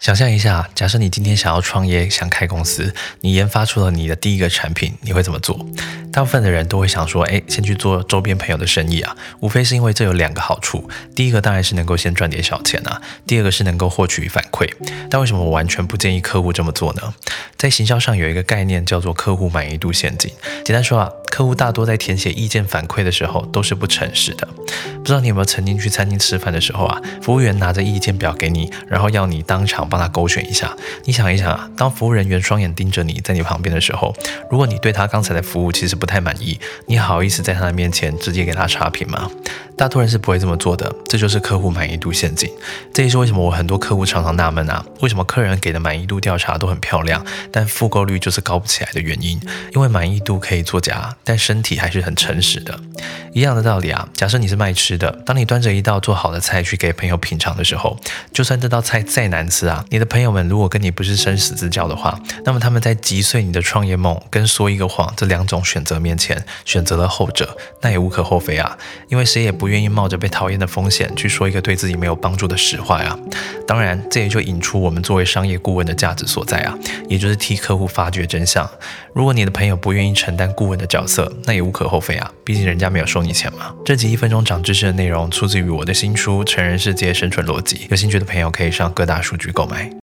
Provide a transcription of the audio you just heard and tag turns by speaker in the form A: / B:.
A: 想象一下，假设你今天想要创业，想开公司，你研发出了你的第一个产品，你会怎么做？大部分的人都会想说，哎，先去做周边朋友的生意啊，无非是因为这有两个好处。第一个当然是能够先赚点小钱啊，第二个是能够获取反馈。但为什么我完全不建议客户这么做呢？在行销上有一个概念叫做客户满意度陷阱。简单说啊，客户大多在填写意见反馈的时候都是不诚实的。不知道你有没有曾经去餐厅吃饭的时候啊，服务员拿着意见表给你，然后要你当场帮他勾选一下。你想一想啊，当服务人员双眼盯着你在你旁边的时候，如果你对他刚才的服务其实不太满意，你好意思在他的面前直接给他差评吗？大多人是不会这么做的，这就是客户满意度陷阱。这也是为什么我很多客户常常纳闷啊，为什么客人给的满意度调查都很漂亮，但复购率就是高不起来的原因。因为满意度可以作假，但身体还是很诚实的。一样的道理啊，假设你是卖吃的，当你端着一道做好的菜去给朋友品尝的时候，就算这道菜再难吃啊，你的朋友们如果跟你不是生死之交的话，那么他们在击碎你的创业梦跟说一个谎这两种选择面前，选择了后者，那也无可厚非啊，因为谁也不。愿意冒着被讨厌的风险去说一个对自己没有帮助的实话呀？当然，这也就引出我们作为商业顾问的价值所在啊，也就是替客户发掘真相。如果你的朋友不愿意承担顾问的角色，那也无可厚非啊，毕竟人家没有收你钱嘛。这集一分钟长知识的内容出自于我的新书《成人世界生存逻辑》，有兴趣的朋友可以上各大数据购买。